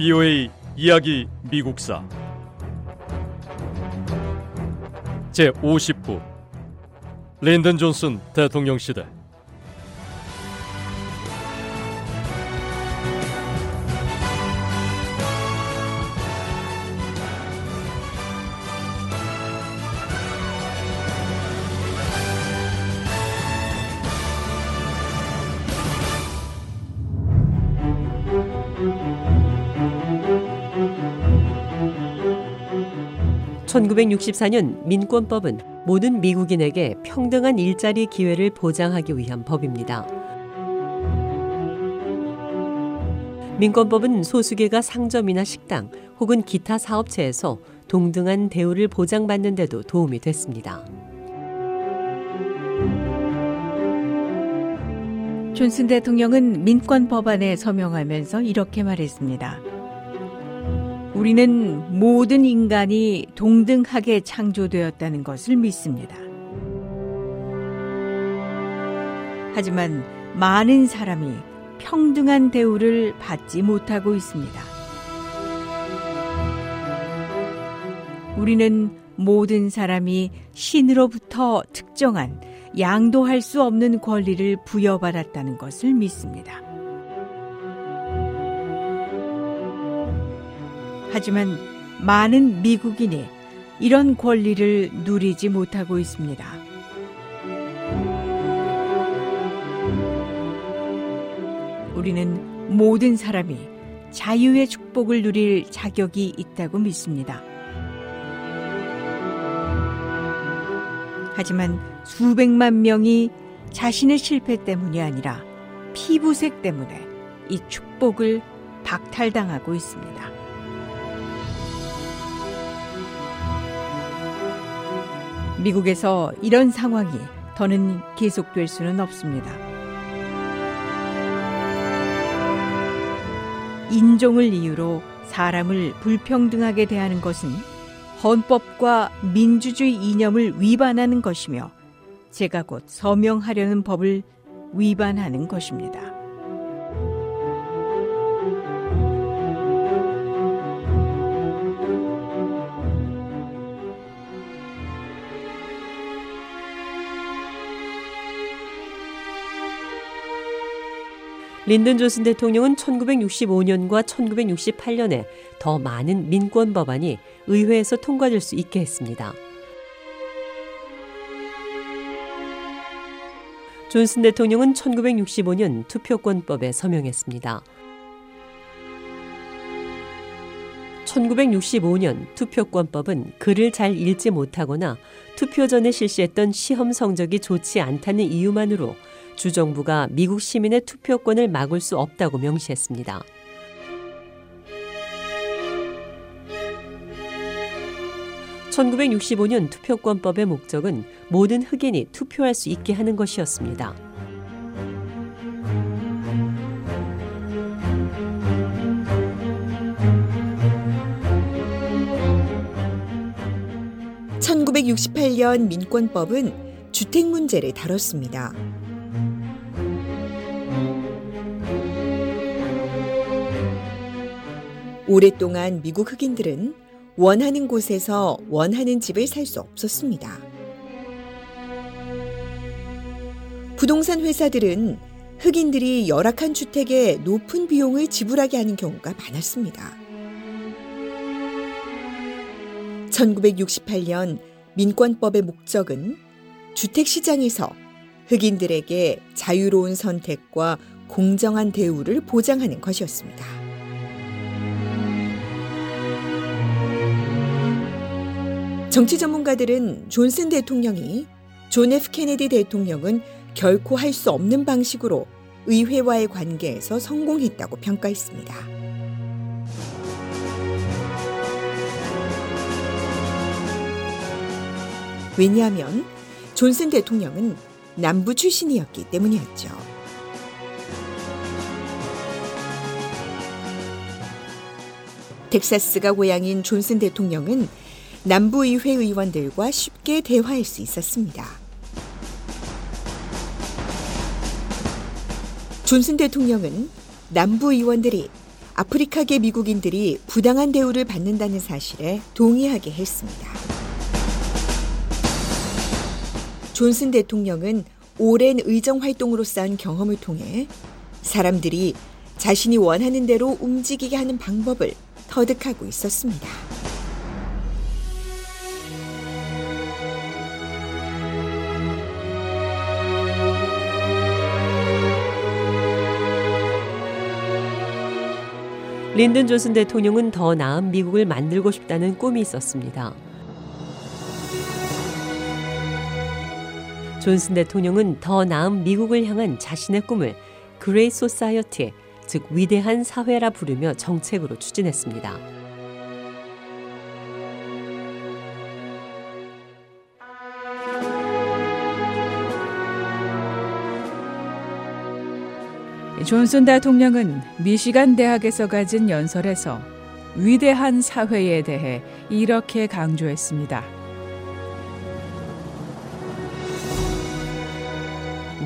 BOA 이야기 미국사. 제 50부 린든 존슨 대통령 시대 (1964년) 민권법은 모든 미국인에게 평등한 일자리 기회를 보장하기 위한 법입니다. 민권법은 소수계가 상점이나 식당 혹은 기타 사업체에서 동등한 대우를 보장받는 데도 도움이 됐습니다. 존슨 대통령은 민권 법안에 서명하면서 이렇게 말했습니다. 우리는 모든 인간이 동등하게 창조되었다는 것을 믿습니다. 하지만 많은 사람이 평등한 대우를 받지 못하고 있습니다. 우리는 모든 사람이 신으로부터 특정한 양도할 수 없는 권리를 부여받았다는 것을 믿습니다. 하지만 많은 미국인이 이런 권리를 누리지 못하고 있습니다. 우리는 모든 사람이 자유의 축복을 누릴 자격이 있다고 믿습니다. 하지만 수백만 명이 자신의 실패 때문이 아니라 피부색 때문에 이 축복을 박탈당하고 있습니다. 미국에서 이런 상황이 더는 계속될 수는 없습니다. 인종을 이유로 사람을 불평등하게 대하는 것은 헌법과 민주주의 이념을 위반하는 것이며 제가 곧 서명하려는 법을 위반하는 것입니다. 린든 존슨 대통령은 1965년과 1968년에 더 많은 민권 법안이 의회에서 통과될 수 있게 했습니다. 존슨 대통령은 1965년 투표권법에 서명했습니다. 1965년 투표권법은 글을 잘 읽지 못하거나 투표 전에 실시했던 시험 성적이 좋지 않다는 이유만으로 주정부가 미국 시민의 투표권을 막을 수 없다고 명시했습니다. (1965년) 투표권법의 목적은 모든 흑인이 투표할 수 있게 하는 것이었습니다. (1968년) 민권법은 주택 문제를 다뤘습니다. 오랫동안 미국 흑인들은 원하는 곳에서 원하는 집을 살 수 없었습니다. 부동산 회사들은 흑인들이 열악한 주택에 높은 비용을 지불하게 하는 경우가 많았습니다. 1968년 민권법의 목적은 주택 시장에서 흑인들에게 자유로운 선택과 공정한 대우를 보장하는 것이었습니다. 정치 전문가들은 존슨 대통령이 존 F 케네디 대통령은 결코 할 수 없는 방식으로 의회와의 관계에서 성공했다고 평가했습니다. 왜냐하면 존슨 대통령은 남부 출신이었기 때문이었죠. 텍사스가 고향인 존슨 대통령은 남부의회 의원들과 쉽게 대화할 수 있었습니다. 존슨 대통령은 남부 의원들이 아프리카계 미국인들이 부당한 대우를 받는다는 사실에 동의하게 했습니다. 존슨 대통령은 오랜 의정 활동으로 쌓은 경험을 통해 사람들이 자신이 원하는 대로 움직이게 하는 방법을 터득하고 있었습니다. 린든 존슨 대통령은 더 나은 미국을 만들고 싶다는 꿈이 있었습니다. 존슨 대통령은 더 나은 미국을 향한 자신의 꿈을 Great Society, 즉 위대한 사회라 부르며 정책으로 추진했습니다. 존슨 대통령은 미시간 대학에서 가진 연설에서 위대한 사회에 대해 이렇게 강조했습니다.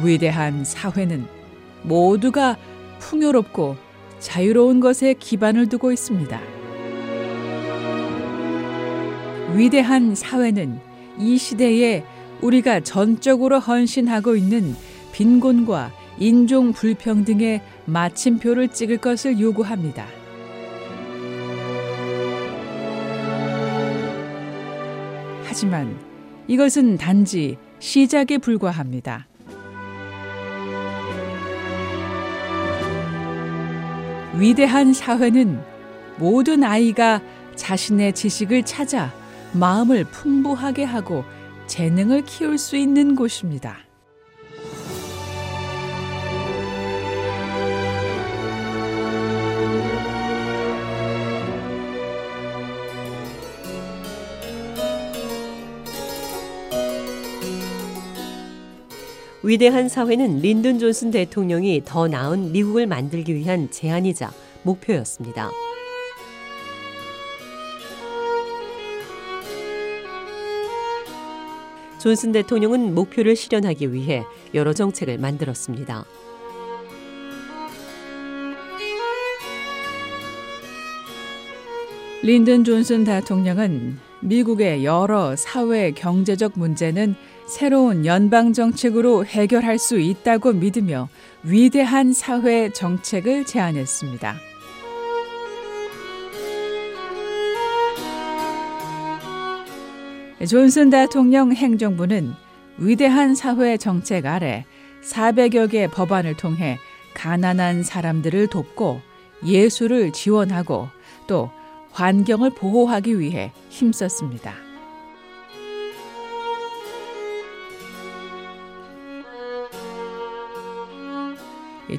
위대한 사회는 모두가 풍요롭고 자유로운 것에 기반을 두고 있습니다. 위대한 사회는 이 시대에 우리가 전적으로 헌신하고 있는 빈곤과 인종 불평등의 마침표를 찍을 것을 요구합니다. 하지만 이것은 단지 시작에 불과합니다. 위대한 사회는 모든 아이가 자신의 지식을 찾아 마음을 풍부하게 하고 재능을 키울 수 있는 곳입니다. 위대한 사회는 린든 존슨 대통령이 더 나은 미국을 만들기 위한 제안이자 목표였습니다. 존슨 대통령은 목표를 실현하기 위해 여러 정책을 만들었습니다. 린든 존슨 대통령은 미국의 여러 사회 경제적 문제는 새로운 연방 정책으로 해결할 수 있다고 믿으며 위대한 사회 정책을 제안했습니다. 존슨 대통령 행정부는 위대한 사회 정책 아래 400여 개 법안을 통해 가난한 사람들을 돕고 예술을 지원하고 또 환경을 보호하기 위해 힘썼습니다.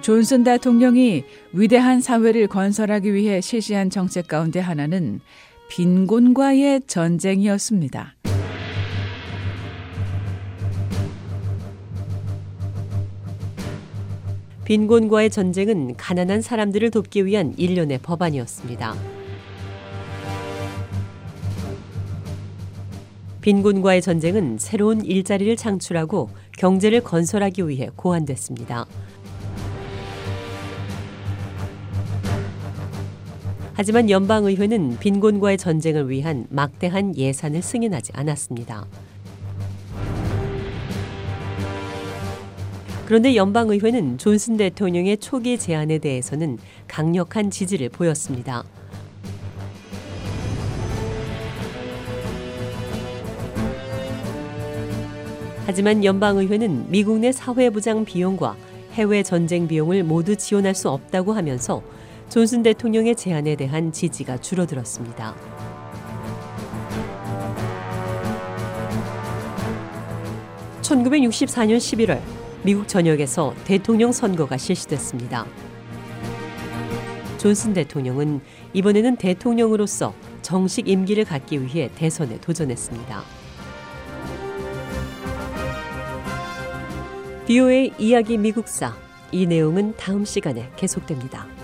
존슨 대통령이 위대한 사회를 건설하기 위해 실시한 정책 가운데 하나는 빈곤과의 전쟁이었습니다. 빈곤과의 전쟁은 가난한 사람들을 돕기 위한 일련의 법안이었습니다. 빈곤과의 전쟁은 새로운 일자리를 창출하고 경제를 건설하기 위해 고안됐습니다. 하지만 연방의회는 빈곤과의 전쟁을 위한 막대한 예산을 승인하지 않았습니다. 그런데 연방의회는 존슨 대통령의 초기 제안에 대해서는 강력한 지지를 보였습니다. 하지만 연방의회는 미국 내 사회부장 비용과 해외 전쟁 비용을 모두 지원할 수 없다고 하면서 존슨 대통령의 제안에 대한 지지가 줄어들었습니다. (1964년 11월) 미국 전역에서 대통령 선거가 실시됐습니다. 존슨 대통령은 이번에는 대통령으로서 정식 임기를 갖기 위해 대선에 도전했습니다. 비오의 이야기 미국사 이 내용은 다음 시간에 계속됩니다.